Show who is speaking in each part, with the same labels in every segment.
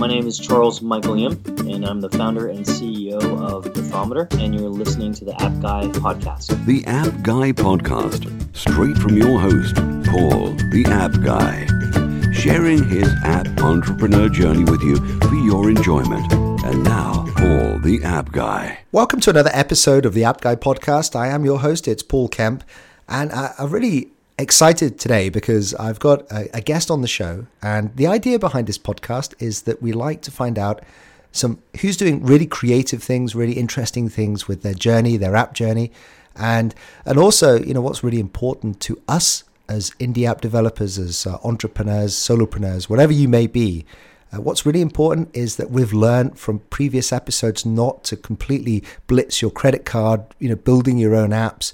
Speaker 1: My name is Charles Michael Yim, and I'm the founder and CEO of Bathometer, and you're listening to the App Guy podcast.
Speaker 2: The App Guy podcast, straight from your host, Paul, the App Guy, sharing his app entrepreneur journey with you for your enjoyment. And now, Paul, the App Guy.
Speaker 3: Welcome to another episode of the App Guy podcast. I am your host, it's Paul Kemp, and I, I really excited today because I've got a, a, guest on the show, and the idea behind this podcast is that we like to find out some who's doing really creative things, really interesting things with their journey, their app journey, and and also you know what's really important to us as indie app developers, as uh, entrepreneurs, solopreneurs, whatever you may be. Uh, what's really important is that we've learned from previous episodes not to completely blitz your credit card, you know, building your own apps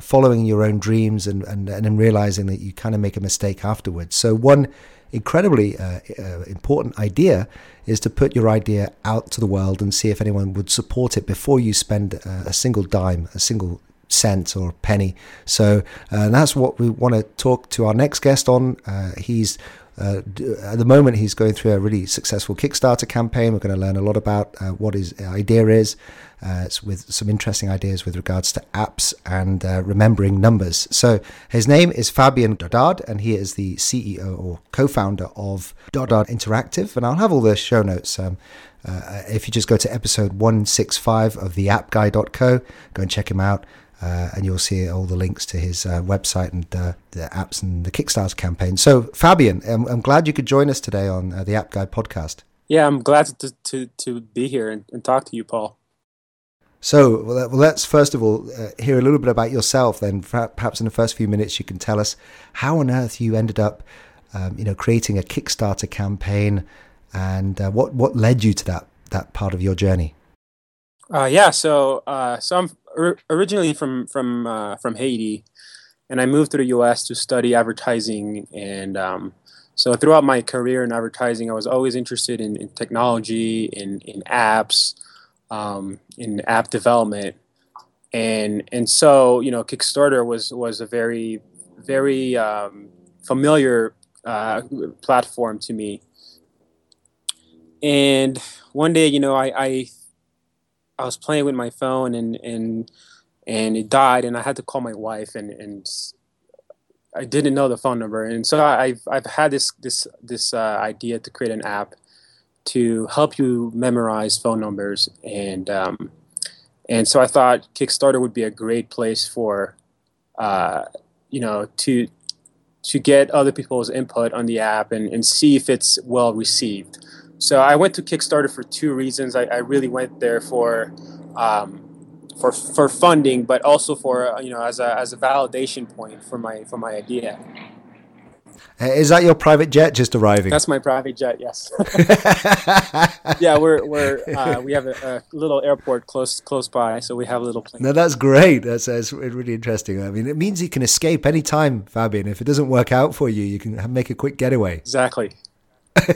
Speaker 3: following your own dreams and, and, and then realizing that you kind of make a mistake afterwards. So, one incredibly uh, uh, important idea is to put your idea out to the world and see if anyone would support it before you spend uh, a single dime, a single cent or penny. So, uh, that's what we want to talk to our next guest on. Uh, he's uh, at the moment, he's going through a really successful Kickstarter campaign. We're going to learn a lot about uh, what his idea is. Uh, with some interesting ideas with regards to apps and uh, remembering numbers. So his name is Fabien Dodard, and he is the CEO or co-founder of Dodard Interactive. And I'll have all the show notes. Um, uh, if you just go to episode 165 of the theappguy.co, go and check him out. Uh, and you'll see all the links to his uh, website and uh, the apps and the Kickstarter campaign. So, Fabien, I'm, I'm, glad you could join us today on uh, the App Guy podcast.
Speaker 4: Yeah, I'm glad to to, to be here and, and talk to you, Paul.
Speaker 3: So, well, let's first of all uh, hear a little bit about yourself. Then, perhaps in the first few minutes, you can tell us how on earth you ended up, um, you know, creating a Kickstarter campaign, and uh, what what led you to that that part of your journey.
Speaker 4: yeah, so so I'm originally from from uh, from Haiti, and I moved to the U.S. to study advertising. And um, so throughout my career in advertising, I was always interested in, in technology, in in apps, um, in app development, and and so you know, Kickstarter was was a very very um, familiar uh, platform to me. And one day, you know, I, I I was playing with my phone and and and it died, and I had to call my wife, and and I didn't know the phone number, and so I've I've had this this this uh, idea to create an app to help you memorize phone numbers, and um, and so I thought Kickstarter would be a great place for uh, you know to to get other people's input on the app and, and see if it's well received. So I went to Kickstarter for two reasons. I, I really went there for um, for for funding, but also for uh, you know as a as a validation point for my for my idea.
Speaker 3: Is that your private jet just arriving?
Speaker 4: That's my private jet. Yes. yeah, we're we're uh, we have a, a, little airport close close by, so we have a little plane.
Speaker 3: No, that's great. That's, that's really interesting. I mean, it means you can escape anytime, Fabien. If it doesn't work out for you, you can make a quick getaway.
Speaker 4: Exactly.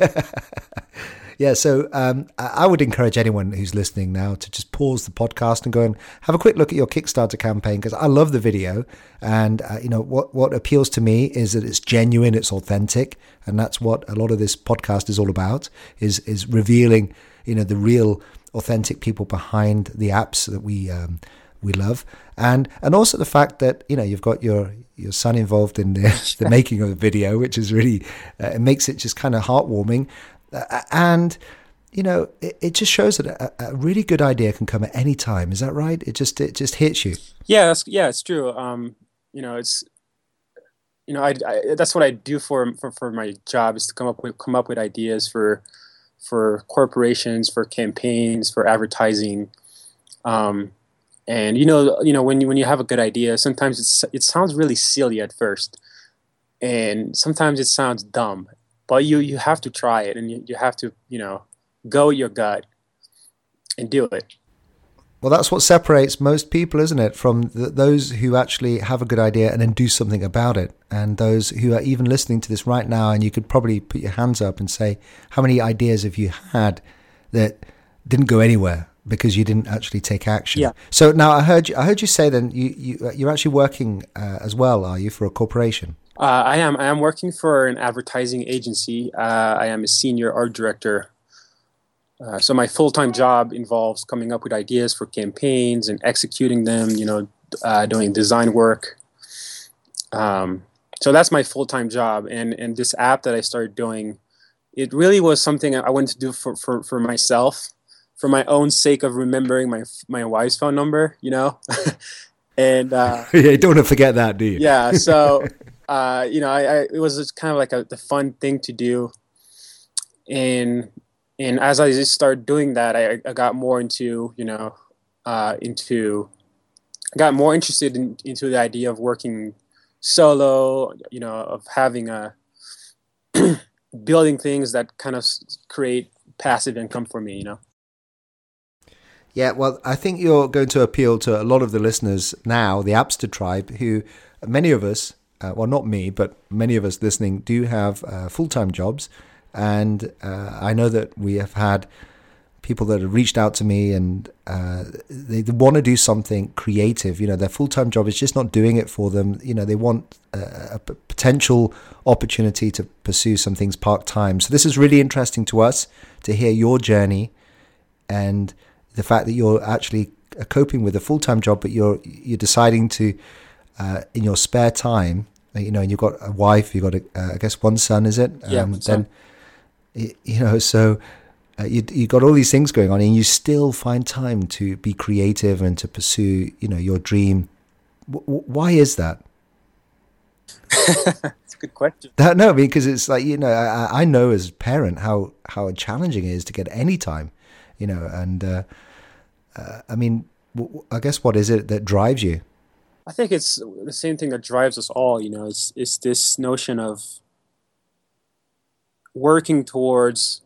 Speaker 3: yeah, so um, I would encourage anyone who's listening now to just pause the podcast and go and have a quick look at your Kickstarter campaign because I love the video, and uh, you know what what appeals to me is that it's genuine, it's authentic, and that's what a lot of this podcast is all about is is revealing you know the real authentic people behind the apps that we um, we love, and and also the fact that you know you've got your your son involved in the, the making of the video, which is really uh, it makes it just kind of heartwarming, and you know it, it just shows that a, a, really good idea can come at any time. Is that right? It just it just hits you.
Speaker 4: Yeah, that's, yeah, it's true. Um, you know, it's you know, I, I, that's what I do for, for for my job is to come up with come up with ideas for for corporations, for campaigns, for advertising. Um, and you know, you know, when you when you have a good idea, sometimes it's it sounds really silly at first, and sometimes it sounds dumb. But you you have to try it, and you, you have to you know go with your gut and do it.
Speaker 3: Well, that's what separates most people, isn't it, from the, those who actually have a good idea and then do something about it, and those who are even listening to this right now. And you could probably put your hands up and say, how many ideas have you had that didn't go anywhere? because you didn't actually take action.
Speaker 4: Yeah.
Speaker 3: So now I heard you, I heard you say then you, you you're actually working uh, as well, are you, for a corporation?
Speaker 4: Uh, I am. I am working for an advertising agency. Uh, I am a senior art director uh, so my full-time job involves coming up with ideas for campaigns and executing them. You know, uh, doing design work. Um, so that's my full-time job, and and this app that I started doing, it really was something I wanted to do for for, for myself, for my own sake of remembering my my wife's phone number. You know, and uh,
Speaker 3: yeah, you don't want to forget that, do you?
Speaker 4: yeah. So uh, you know, I, I, it was kind of like a the fun thing to do, and and as I just started doing that, I, I got more into you know uh, into got more interested in, into the idea of working solo, you know, of having a building things that kind of create passive income for me, you know.
Speaker 3: Yeah, well, I think you're going to appeal to a lot of the listeners now, the Appster tribe, who many of us, uh, well, not me, but many of us listening do have uh, full time jobs. And uh, I know that we have had people that have reached out to me and uh, they, they want to do something creative. You know, their full time job is just not doing it for them. You know, they want a, a potential opportunity to pursue some things part time. So this is really interesting to us to hear your journey and the fact that you're actually uh, coping with a full time job, but you're you're deciding to uh, in your spare time. You know, and you've got a wife, you've got a, uh, I guess one son, is it?
Speaker 4: Yeah. Um,
Speaker 3: then, you know, so uh, you you got all these things going on, and you still find time to be creative and to pursue, you know, your dream. W- why is that?
Speaker 4: It's a good question.
Speaker 3: That, no, because it's like you know, I, I, know as a parent how how challenging it is to get any time, you know, and uh, uh, I mean, w- I guess what is it that drives you?
Speaker 4: I think it's the same thing that drives us all. You know, it's it's this notion of working towards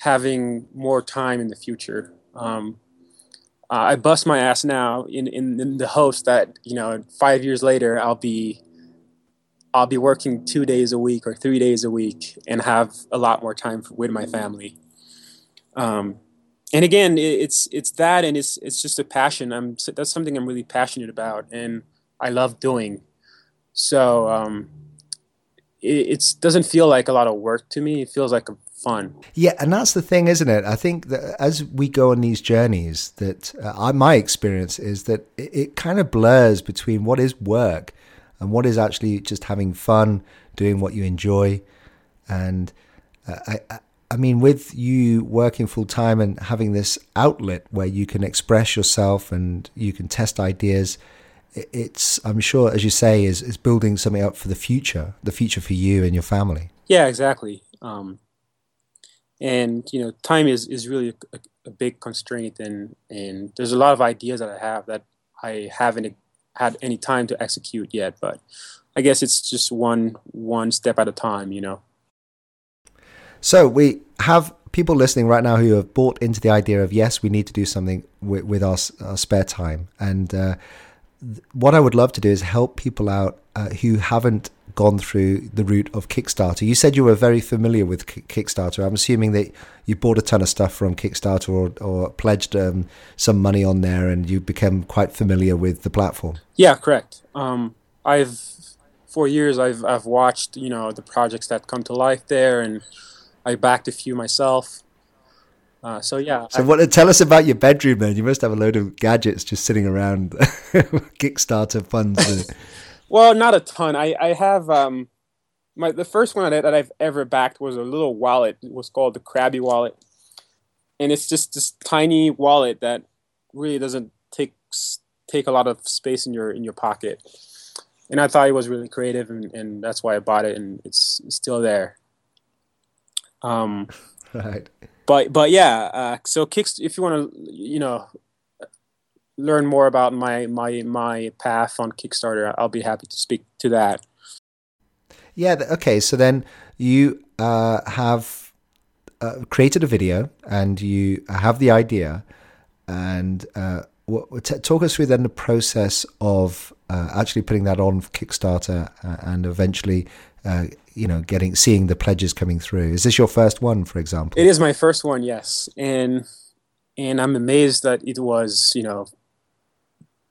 Speaker 4: having more time in the future. Um, I bust my ass now in, in, in the hopes that you know five years later I'll be I'll be working two days a week or three days a week and have a lot more time for, with my family. Um, and again, it's it's that, and it's it's just a passion. I'm that's something I'm really passionate about, and I love doing. So um, it doesn't feel like a lot of work to me. It feels like fun.
Speaker 3: Yeah, and that's the thing, isn't it? I think that as we go on these journeys, that uh, my experience is that it, it, kind of blurs between what is work and what is actually just having fun, doing what you enjoy. And uh, I, I mean, with you working full time and having this outlet where you can express yourself and you can test ideas, it's I'm sure, as you say, is is building something up for the future, the future for you and your family.
Speaker 4: Yeah, exactly. Um, and you know time is is really a, a, big constraint and and there's a lot of ideas that i have that i haven't had any time to execute yet but i guess it's just one one step at a time you know
Speaker 3: so we have people listening right now who have bought into the idea of yes we need to do something with, with our, our spare time and uh, what i would love to do is help people out uh, who haven't gone through the route of Kickstarter. You said you were very familiar with Kickstarter. I'm assuming that you bought a ton of stuff from Kickstarter or, or pledged um, some money on there, and you became quite familiar with the platform.
Speaker 4: Yeah, correct. Um, I've for years I've I've watched you know the projects that come to life there, and I backed a few myself. Uh, so yeah.
Speaker 3: So what? Tell us about your bedroom then. You must have a load of gadgets just sitting around, Kickstarter funds.
Speaker 4: Well, not a ton. I I have um my the first one that, that I've ever backed was a little wallet. It was called the Crabby wallet, and it's just this tiny wallet that really doesn't take take a lot of space in your in your pocket. And I thought it was really creative, and, and that's why I bought it, and it's, it's still there. Um,
Speaker 3: right.
Speaker 4: But but yeah, uh, so kicks if you want to you know learn more about my my my path on Kickstarter, I'll be happy to speak to that.
Speaker 3: Yeah. Okay. So then you uh, have uh, created a video and you have the idea, and uh, what, talk us through then the process of uh, actually putting that on Kickstarter uh, and eventually. Uh, you know, getting seeing the pledges coming through. Is this your first one, for example?
Speaker 4: It is my first one, yes, and and I'm amazed that it was, you know,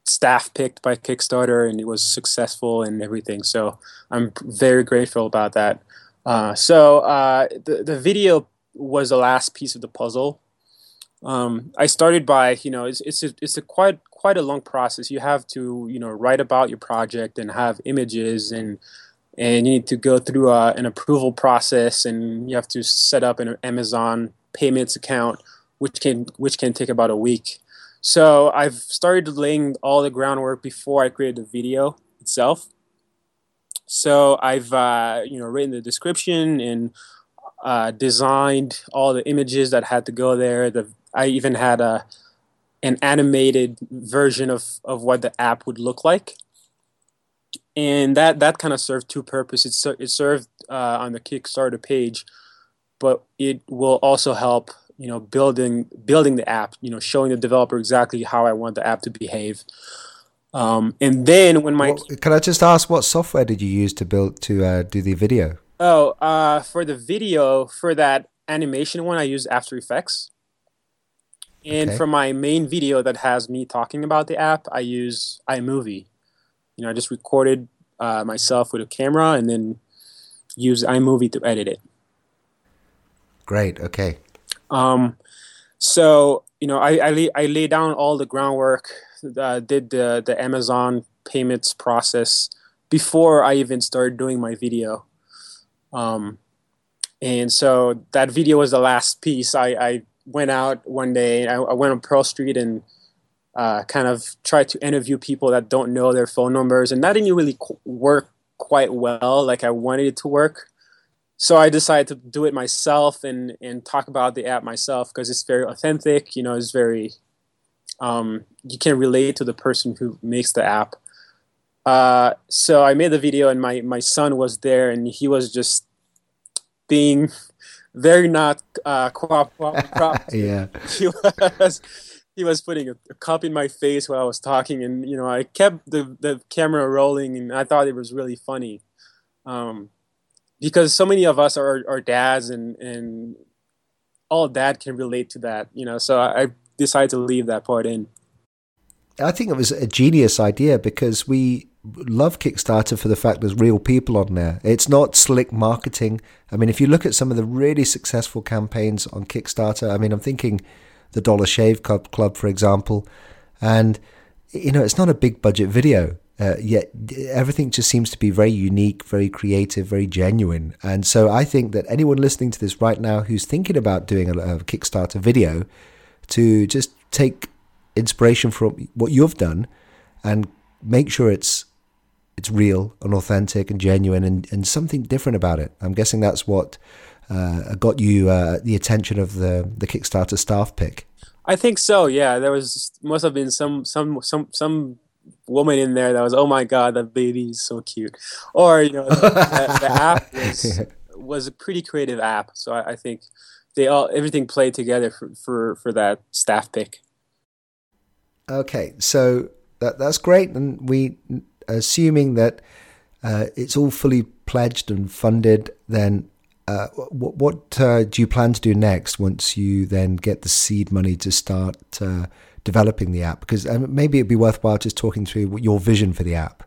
Speaker 4: staff picked by Kickstarter and it was successful and everything. So I'm very grateful about that. Uh, so uh, the the video was the last piece of the puzzle. Um, I started by you know it's it's a, it's a quite quite a long process. You have to you know write about your project and have images and and you need to go through a, uh, an approval process and you have to set up an Amazon payments account, which can which can take about a week. So I've started laying all the groundwork before I created the video itself. So I've uh, you know written the description and uh, designed all the images that had to go there. The I even had a an animated version of of what the app would look like, and that that kind of served two purposes. It, it served uh, on the Kickstarter page, but it will also help you know building building the app. You know, showing the developer exactly how I want the app to behave. Um, and then when my
Speaker 3: well, can I just ask what software did you use to build to uh, do the video?
Speaker 4: Oh, uh, for the video for that animation one, I used After Effects. And okay. for my main video that has me talking about the app, I use iMovie. You know, I just recorded uh, myself with a camera and then use iMovie to edit it.
Speaker 3: Great. Okay.
Speaker 4: Um, so you know, I I lay, I lay down all the groundwork, uh, did the the Amazon payments process before I even started doing my video. Um, and so that video was the last piece. I, I went out one day. I, I went on Pearl Street and uh, kind of tried to interview people that don't know their phone numbers, and that didn't really qu- work quite well like I wanted it to work. So I decided to do it myself and and talk about the app myself because it's very authentic. You know, it's very um, you can relate to the person who makes the app. Uh, so I made the video, and my my son was there, and he was just being very not uh, cooperative.
Speaker 3: yeah,
Speaker 4: he was he was putting a, a, cup in my face while I was talking, and you know I kept the the camera rolling, and I thought it was really funny, um, because so many of us are are dads, and and all dad can relate to that, you know. So I, I decided to leave that part in.
Speaker 3: I think it was a genius idea because we love Kickstarter for the fact there's real people on there. It's not slick marketing. I mean, if you look at some of the really successful campaigns on Kickstarter, I mean, I'm thinking the Dollar Shave Club, Club for example, and you know, it's not a big budget video. Uh, yet everything just seems to be very unique, very creative, very genuine. And so I think that anyone listening to this right now who's thinking about doing a, a Kickstarter video, to just take inspiration from what you've done and make sure it's it's real and authentic and genuine and, and something different about it. I'm guessing that's what uh, got you uh, the attention of the the Kickstarter staff pick.
Speaker 4: I think so. Yeah, there was must have been some some some some woman in there that was, oh my god, that baby is so cute, or you know, the, the app was, was a pretty creative app. So I, I, think they all everything played together for for, for that staff pick.
Speaker 3: Okay, so that that's great, and we assuming that uh, it's all fully pledged and funded, then uh, what, what uh, do you plan to do next once you then get the seed money to start uh, developing the app? Because um, maybe it'd be worthwhile just talking through your vision for the app.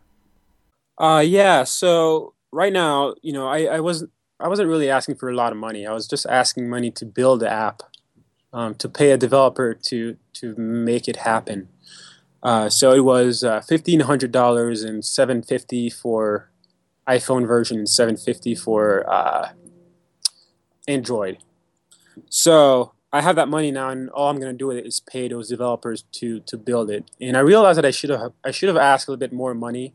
Speaker 4: Uh, yeah. So right now, you know, I, I wasn't I wasn't really asking for a lot of money. I was just asking money to build the app, um, to pay a developer to to make it happen. Uh, so it was uh, fifteen hundred dollars and seven fifty for iPhone version and seven fifty for uh, Android. So I have that money now, and all I'm going to do with it is pay those developers to to build it. And I realized that I should have I should have asked a little bit more money,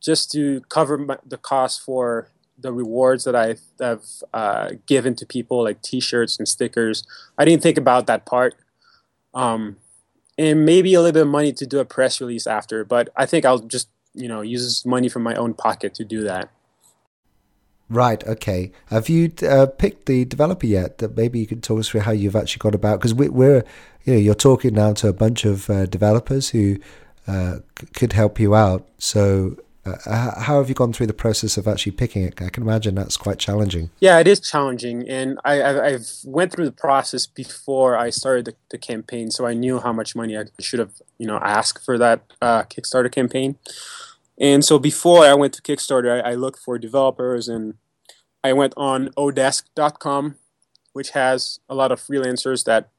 Speaker 4: just to cover my, the cost for the rewards that I've, have uh, given to people, like T-shirts and stickers. I didn't think about that part. Um, and maybe a little bit of money to do a press release after. But I think I'll just you know use money from my own pocket to do that.
Speaker 3: Right. Okay. Have you uh, picked the developer yet? That maybe you could talk us through how you've actually got about because we, are you know you're talking now to a bunch of uh, developers who uh, c- could help you out. So uh, how have you gone through the process of actually picking it? I can imagine that's quite challenging.
Speaker 4: Yeah, it is challenging, and I, have went through the process before I started the, the, campaign, so I knew how much money I should have, you know, asked for that uh, Kickstarter campaign. And so before I went to Kickstarter, I, I looked for developers, and I went on Odesk.com, which has a lot of freelancers that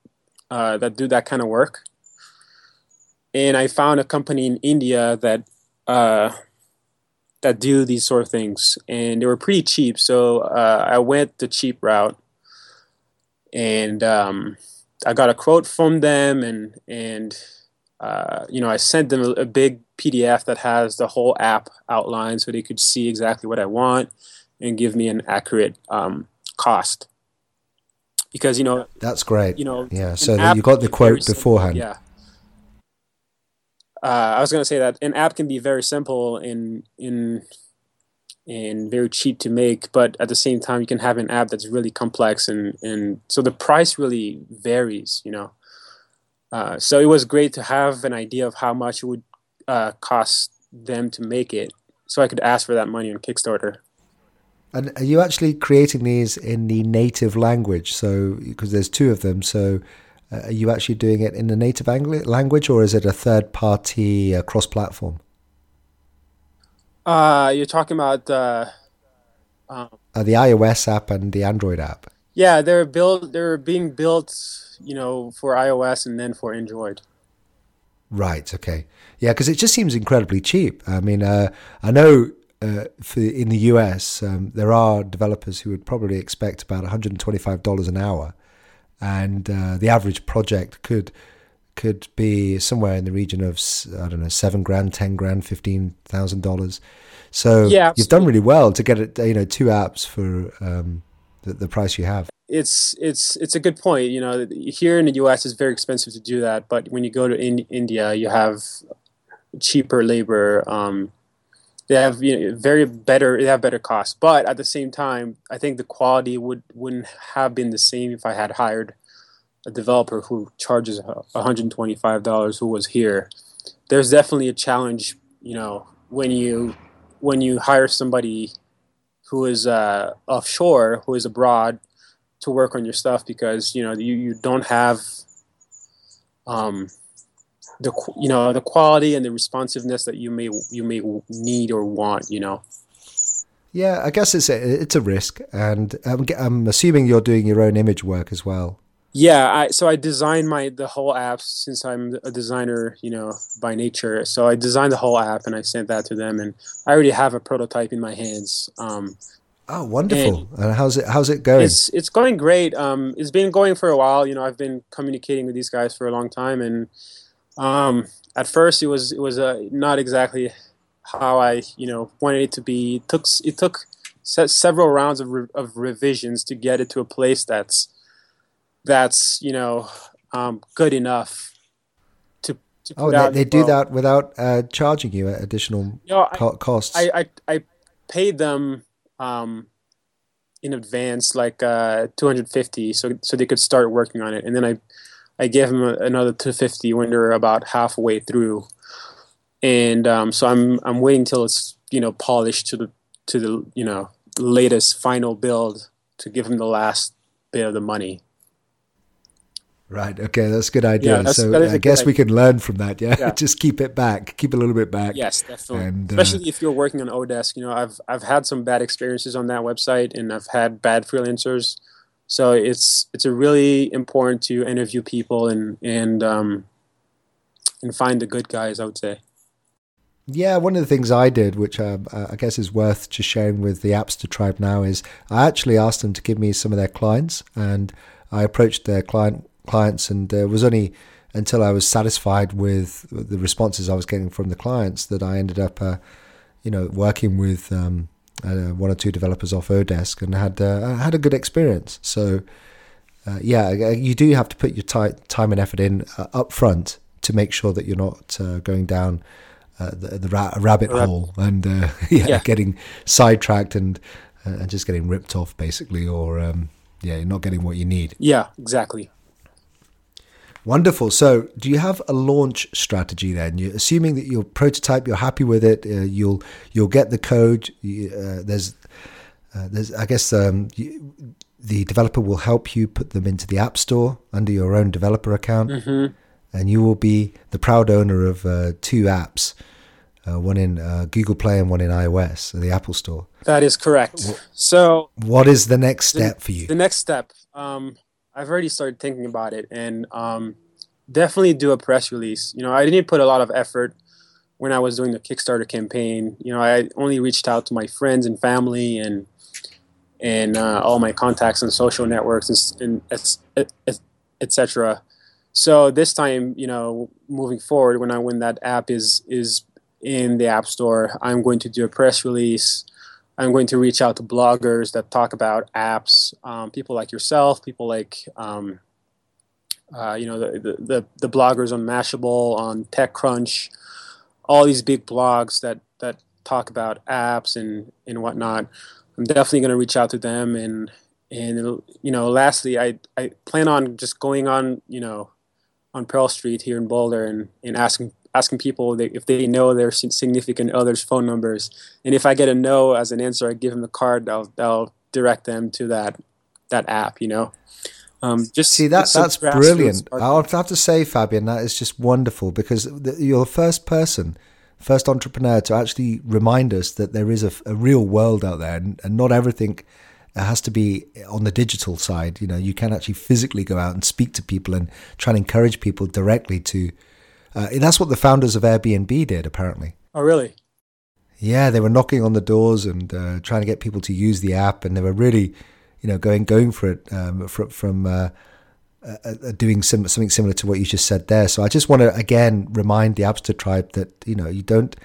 Speaker 4: uh, that do that kind of work. And I found a company in India that uh, that do these sort of things, and they were pretty cheap. So uh, I went the cheap route, and um, I got a quote from them, and and uh, you know I sent them a, a, big PDF that has the whole app outlined, so they could see exactly what I want and give me an accurate um, cost. Because you know
Speaker 3: that's great.
Speaker 4: You know,
Speaker 3: yeah. So you got the quote beforehand.
Speaker 4: Yeah. Uh, I was going to say that an app can be very simple in in and very cheap to make, but at the same time, you can have an app that's really complex, and and so the price really varies, you know. Uh, so it was great to have an idea of how much it would uh, cost them to make it, so I could ask for that money on Kickstarter.
Speaker 3: And are you actually creating these in the native language? So because there's two of them, so uh, are you actually doing it in the native language, or is it a third-party uh, cross-platform?
Speaker 4: Uh, you're talking about the
Speaker 3: um, uh, the iOS app and the Android app.
Speaker 4: Yeah, they're built. They're being built, you know, for iOS and then for Android.
Speaker 3: Right. Okay. Yeah, because it just seems incredibly cheap. I mean, uh, I know uh, for in the US um, there are developers who would probably expect about 125 dollars an hour and uh, the average project could could be somewhere in the region of I don't know seven grand, ten grand, fifteen thousand dollars. So yeah, you've done really well to get it. You know, two apps for um, the, the price you have.
Speaker 4: It's it's it's a good point. You know, here in the U.S. it's very expensive to do that, but when you go to in, India, you have cheaper labor. Um, they have you know, very better they have better costs, but at the same time, I think the quality would wouldn't have been the same if I had hired a developer who charges $125 who was here. There's definitely a challenge, you know, when you when you hire somebody who is uh, offshore, who is abroad, to work on your stuff because you know you, you don't have um, the you know the quality and the responsiveness that you may you may need or want you know?
Speaker 3: Yeah i guess it's a it's a risk and I'm, I'm assuming you're doing your own image work as well.
Speaker 4: Yeah I, so i designed my the whole app since i'm a designer you know by nature. So i designed the whole app and i sent that to them and i already have a prototype in my hands um,
Speaker 3: oh wonderful. and, and how's it how's it going?
Speaker 4: It's it's going great. Um, it's been going for a while. You know i've been communicating with these guys for a long time and um, at first, it was it was uh, not exactly how I you know wanted it to be. It took it took several rounds of, re- of revisions to get it to a place that's that's you know um, good enough to. to
Speaker 3: oh, they, they do that without uh, charging you additional you know, co- costs.
Speaker 4: I, I I paid them um, in advance, like uh, two hundred fifty, so so they could start working on it, and then I I gave him a, another 250 when they're about halfway through, and um, so I'm I'm waiting till it's you know polished to the to the you know latest final build to give him the last bit of the money.
Speaker 3: Right. Okay, that's a good idea. Yeah, so I guess we can learn from that. Yeah? yeah? just keep it back, keep a little bit back.
Speaker 4: Yes, definitely. And, uh, Especially if you're working on Odesk. You know, I've I've had some bad experiences on that website, and I've had bad freelancers so it's it's a really important to interview people and and um, and find the good guys. I would say.
Speaker 3: Yeah, one of the things I did, which uh, I guess is worth just sharing with the Appster tribe now, is I actually asked them to give me some of their clients, and I approached their client clients, and it was only until I was satisfied with the responses I was getting from the clients that I ended up, uh, you know, working with um, uh, one or two developers off Odesk and had uh, had a good experience. So uh, yeah, uh, you do have to put your t- time and effort in uh, up front to make sure that you're not uh, going down the, the ra- rabbit hole and yeah, yeah, getting sidetracked and and just getting ripped off basically, or um, yeah, you're not getting what you need.
Speaker 4: Yeah, exactly.
Speaker 3: Wonderful. So, do you have a launch strategy then? You're assuming that your prototype, you're happy with it. Uh, you'll you'll get the code. Uh, there's uh, there's I guess um, you, the developer will help you put them into the app store under your own developer account, mm-hmm. and you will be the proud owner of uh, two apps, uh, one in uh, Google Play and one in iOS, the Apple Store.
Speaker 4: That is correct. So,
Speaker 3: what is the next step the, for you?
Speaker 4: The next step. Um, I've already started thinking about it, and um, definitely do a press release. You know, I didn't put a lot of effort when I was doing the Kickstarter campaign. You know, I only reached out to my friends and family and and uh, all my contacts on social networks and, and etc. So this time, you know, moving forward, when I when that app is is in the app store, I'm going to do a press release. I'm going to reach out to bloggers that talk about apps, um, people like yourself, people like um, uh, you know the, the, the the bloggers on Mashable, on TechCrunch, all these big blogs that that talk about apps and and whatnot. I'm definitely going to reach out to them and and you know lastly I I plan on just going on you know on Pearl Street here in Boulder and and asking asking people if they know their significant others' phone numbers, and if I get a no as an answer, I give them the card. I'll, I'll direct them to that that app. You know,
Speaker 3: um, just see that that's brilliant. I'll have to say, Fabien, that is just wonderful because you're the first person, first entrepreneur to actually remind us that there is a, a real world out there, and, and not everything has to be on the digital side. You know, you can actually physically go out and speak to people and try and encourage people directly to. Uh, that's what the founders of Airbnb did, apparently.
Speaker 4: Oh, really?
Speaker 3: Yeah, they were knocking on the doors and uh, trying to get people to use the app, and they were really you know, going going for it um, from from uh, uh, uh, doing sim- something similar to what you just said there. So I just want to again remind the Appster tribe that you know you don't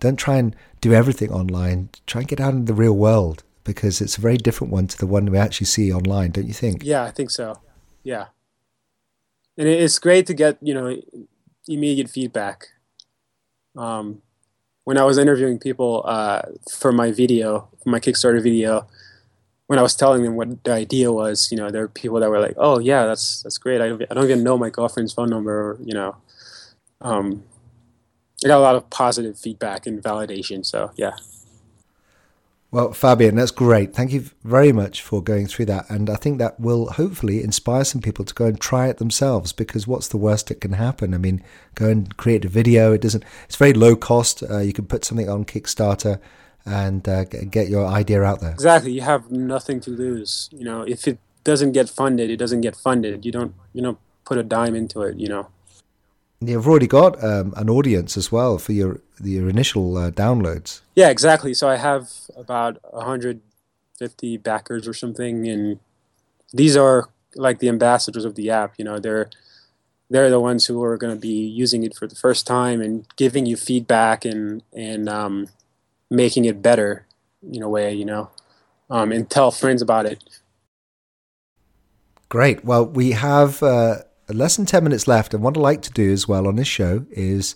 Speaker 3: don't try and do everything online. Try and get out in the real world because it's a very different one to the one we actually see online, don't you think?
Speaker 4: Yeah, I think so. Yeah, and it's great to get you know immediate feedback. Um, when I was interviewing people uh, for my video, for my Kickstarter video, when I was telling them what the idea was, you know, there were people that were like, "Oh yeah, that's that's great. I don't, I don't even know my girlfriend's phone number." Or, you know, um, I got a lot of positive feedback and validation. So yeah.
Speaker 3: Well, Fabien, that's great. Thank you very much for going through that, and I think that will hopefully inspire some people to go and try it themselves. Because what's the worst that can happen? I mean, go and create a video. It doesn't. It's very low cost. Uh, you can put something on Kickstarter and uh, get your idea out there.
Speaker 4: Exactly. You have nothing to lose. You know, if it doesn't get funded, it doesn't get funded. You don't, you know, put a dime into it. You know.
Speaker 3: You've already got um, an audience as well for your your initial uh, downloads.
Speaker 4: Yeah, exactly. So I have about 150 backers or something, and these are like the ambassadors of the app. You know, they're they're the ones who are going to be using it for the first time and giving you feedback and and um, making it better in a way, you know, um, and tell friends about it.
Speaker 3: Great. Well, we have uh, less than 10 minutes left. And what I'd like to do as well on this show is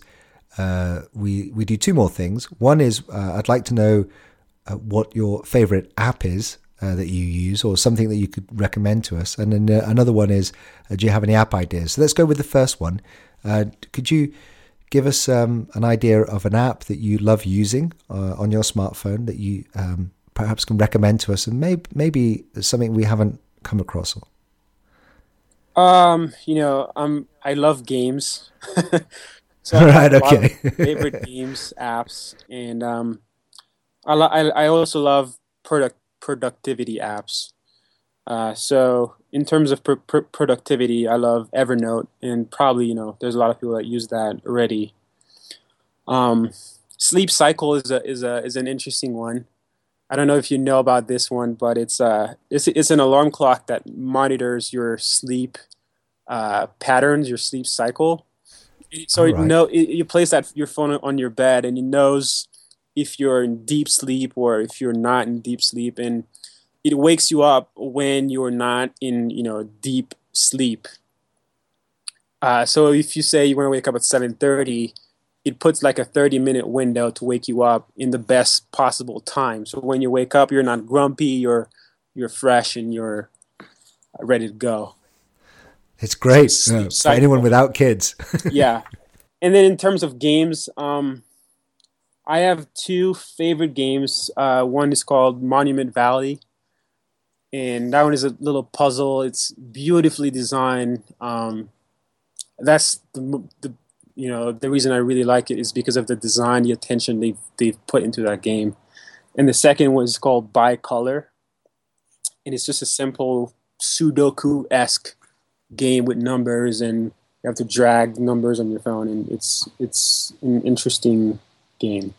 Speaker 3: uh, we, we do two more things. One is uh, I'd like to know uh, what your favorite app is uh, that you use or something that you could recommend to us. And then uh, another one is do you have any app ideas? So let's go with the first one. could you give us um, an idea of an app that you love using uh, on your smartphone that you um, perhaps can recommend to us, and maybe maybe something we haven't come across.
Speaker 4: Um, you know, um, I love games.
Speaker 3: so right. Okay.
Speaker 4: favorite games, apps, and um, I, lo- I I also love product productivity apps. Uh, so in terms of pr- pr- productivity, I love Evernote, and probably you know there's a lot of people that use that already. Um, sleep cycle is a is a is an interesting one. I don't know if you know about this one, but it's uh it's it's an alarm clock that monitors your sleep uh, patterns, your sleep cycle. So right. it know it, you place that your phone on your bed, and it knows if you're in deep sleep or if you're not in deep sleep, and it wakes you up when you're not in you know deep sleep. Uh, so if you say you want to wake up at 7:30, it puts like a 30 minute window to wake you up in the best possible time. So when you wake up, you're not grumpy, you're you're fresh and you're ready to go.
Speaker 3: It's great uh, for anyone without kids.
Speaker 4: yeah, and then in terms of games, um, I have two favorite games. Uh, one is called Monument Valley and that one is a little puzzle. It's beautifully designed. Um, that's the, the you know the reason I really like it is because of the design, the attention they've they've put into that game. And the second one is called Bicolor, and it's just a simple Sudoku esque game with numbers and you have to drag numbers on your phone, and it's it's an interesting game.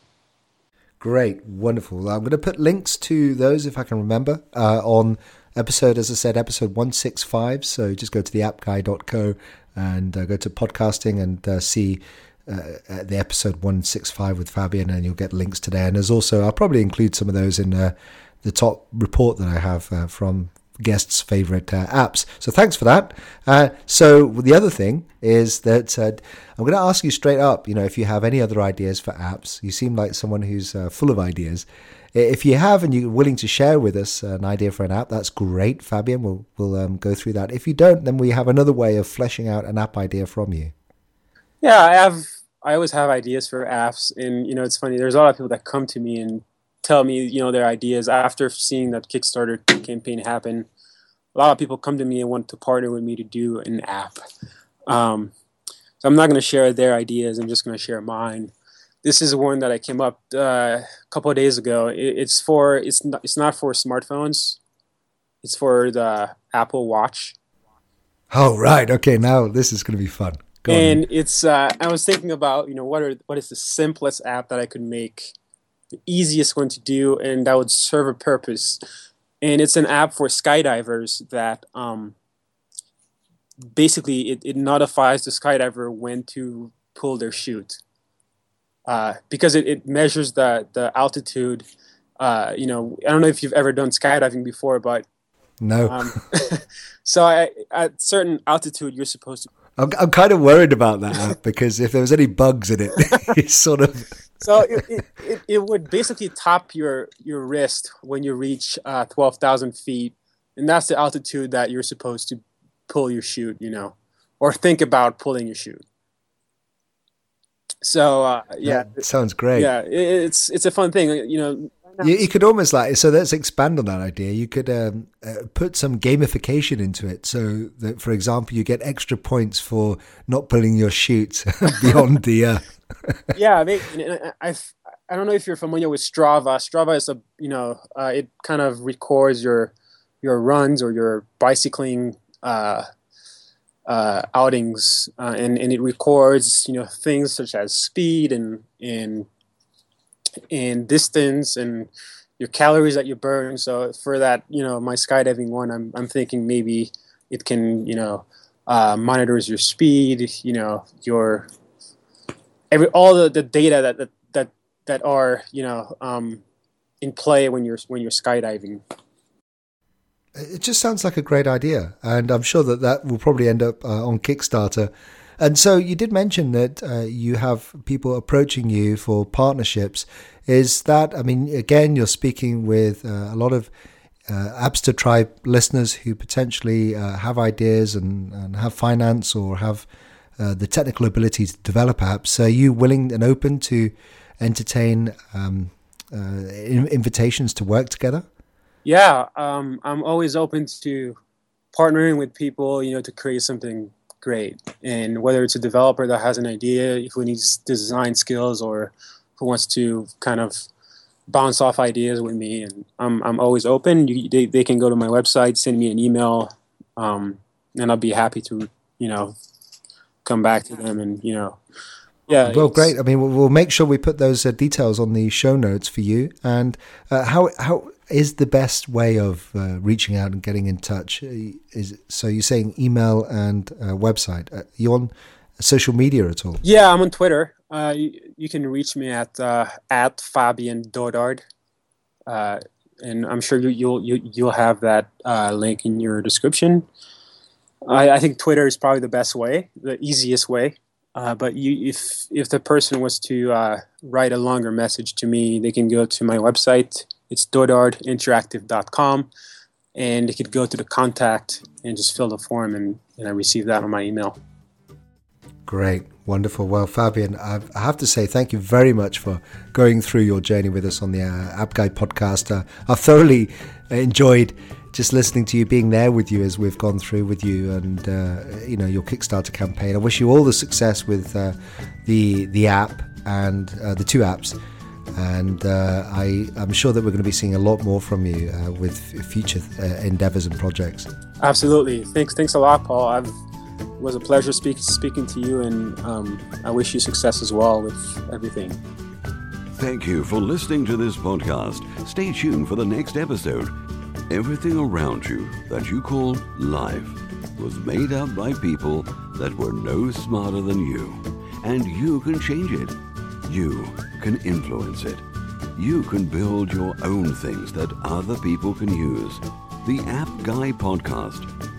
Speaker 3: Great, wonderful. I'm going to put links to those if I can remember uh, on episode, as I said, episode 165. So just go to the appguy.co and uh, go to podcasting and uh, see uh, uh, the episode 165 with Fabien, and you'll get links to there. And there's also, I'll probably include some of those in uh, the top report that I have from guests' favorite uh, apps. So thanks for that. Uh, so the other thing is that uh, I'm going to ask you straight up. You know, if you have any other ideas for apps, you seem like someone who's uh, full of ideas. If you have and you're willing to share with us an idea for an app, that's great, Fabien. We'll we'll um, go through that. If you don't, then we have another way of fleshing out an app idea from you.
Speaker 4: Yeah, I have. I always have ideas for apps, and you know, it's funny. There's a lot of people that come to me and tell me, you know, their ideas after seeing that Kickstarter campaign happen. A lot of people come to me and want to partner with me to do an app. Um, so I'm not going to share their ideas. I'm just going to share mine. This is one that I came up uh, a couple of days ago. It, it's for it's not it's not for smartphones. It's for the Apple Watch.
Speaker 3: Oh right, okay. Now this is going to be fun.
Speaker 4: Go and on. it's uh, I was thinking about you know what are what is the simplest app that I could make the easiest one to do, and that would serve a purpose. And it's an app for skydivers that um, basically it, it notifies the skydiver when to pull their chute uh, because it, it measures the the altitude. Uh, you know, I don't know if you've ever done skydiving before, but
Speaker 3: no. Um,
Speaker 4: so I, at certain altitude, you're supposed to.
Speaker 3: I'm, I'm kind of worried about that app because if there was any bugs in it, it's sort of
Speaker 4: so it, it, it, would basically top your your wrist when you reach uh, 12,000 feet, and that's the altitude that you're supposed to pull your chute, you know, or think about pulling your chute. So uh, yeah,
Speaker 3: that sounds great.
Speaker 4: Yeah, it's it's a fun thing, you know.
Speaker 3: You, you, could almost like so. Let's expand on that idea. You could um, uh, put some gamification into it, so that, for example, you get extra points for not pulling your chute beyond the uh,
Speaker 4: yeah, I mean, I, I don't know if you're familiar with Strava. Strava is a you know uh, it kind of records your your runs or your bicycling uh, uh, outings, uh, and and it records you know things such as speed and and and distance and your calories that you burn. So for that, you know, my skydiving one, I'm I'm thinking maybe it can you know uh, monitors your speed, you know your every all the, the data that, that that that are you know um, in play when you're when you're skydiving.
Speaker 3: It just sounds like a great idea, and I'm sure that that will probably end up uh, on Kickstarter. And so you did mention that uh, you have people approaching you for partnerships. Is that, I mean, again, you're speaking with uh, a lot of uh, Appster Tribe listeners who potentially uh, have ideas and, and have finance or have uh, the technical ability to develop apps. Are you willing and open to entertain um, uh, invitations to work together?
Speaker 4: Yeah, um, I'm always open to partnering with people, you know, to create something great. And whether it's a developer that has an idea, who needs design skills, or who wants to kind of bounce off ideas with me, and I'm I'm always open. You, they they can go to my website, send me an email, um, and I'll be happy to you know come back to them and you know yeah
Speaker 3: well great i mean we'll, we'll, make sure we put those uh, details on the show notes for you and uh, how how is the best way of uh, reaching out and getting in touch uh, is so you're saying email and uh, website. Uh, you on social media at all?
Speaker 4: Yeah i'm on twitter. You, you, can reach me at at fabien dodard. And i'm sure you, you'll you, will you will have that link in your description. I, I, think Twitter is probably the best way, the easiest way. Uh, but you, if if the person was to uh, write a longer message to me, they can go to my website. It's dodardinteractive.com, and you could go to the contact and just fill the form, and, and I receive that on my email.
Speaker 3: Great, wonderful. Well, Fabien, I have to say thank you very much for going through your journey with us on the uh, App Guy podcast. Uh, I've thoroughly enjoyed just listening to you, being there with you as we've gone through with you, and uh, you know your Kickstarter campaign. I wish you all the success with uh, the the app and uh, the two apps. And uh, I, I'm sure that we're going to be seeing a lot more from you uh, with future uh, endeavors and projects.
Speaker 4: Absolutely. Thanks. Thanks a lot, Paul. I've, it was a pleasure speak, speaking to you, and um, I wish you success as well with everything.
Speaker 2: Thank you for listening to this podcast. Stay tuned for the next episode. Everything around you that you call life was made up by people that were no smarter than you. And you can change it. You can influence it. You can build your own things that other people can use. The App Guy Podcast